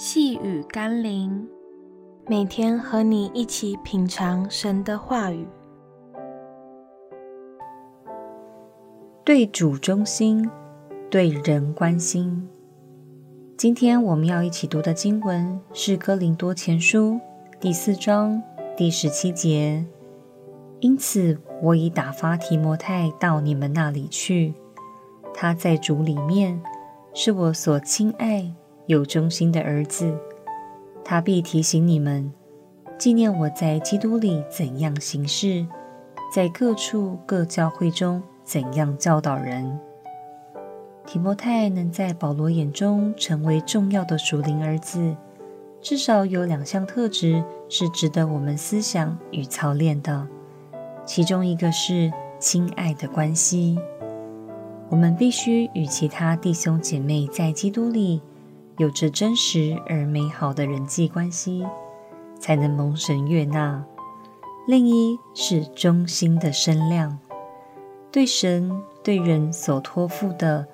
细雨甘霖，每天和你一起品尝神的话语，对主忠心，对人关心。今天我们要一起读的经文是《哥林多前书》第四章第十七节。因此，我已打发提摩太到你们那里去，他在主里面是我所亲爱。有忠心的儿子，他必提醒你们，纪念我在基督里怎样行事，在各处各教会中怎样教导人。提摩太能在保罗眼中成为重要的属灵儿子，至少有两项特质是值得我们思想与操练的，其中一个是亲爱的关系。我们必须与其他弟兄姐妹在基督里。有着真实而美好的人际关系，才能蒙神悦纳。另一是忠心的身量，对神对人所托付的，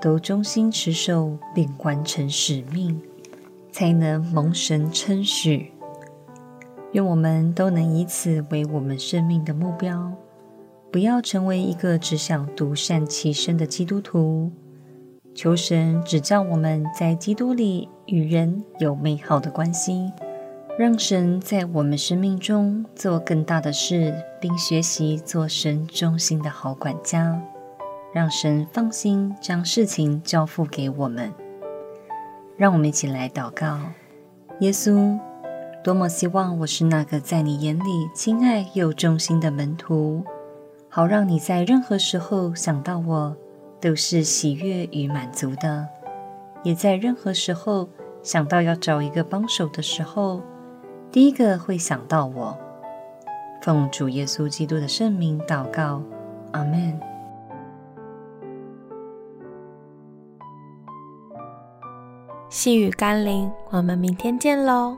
都忠心持守并完成使命，才能蒙神称许。愿我们都能以此为我们生命的目标，不要成为一个只想独善其身的基督徒。求神指教我们在基督里与人有美好的关系，让神在我们生命中做更大的事，并学习做神忠心的好管家，让神放心将事情交付给我们。让我们一起来祷告：耶稣，多么希望我是那个在你眼里亲爱又忠心的门徒，好让你在任何时候想到我。都是喜悦与满足的，也在任何时候想到要找一个帮手的时候，第一个会想到我。奉主耶稣基督的圣名祷告，阿门。细雨甘霖，我们明天见喽。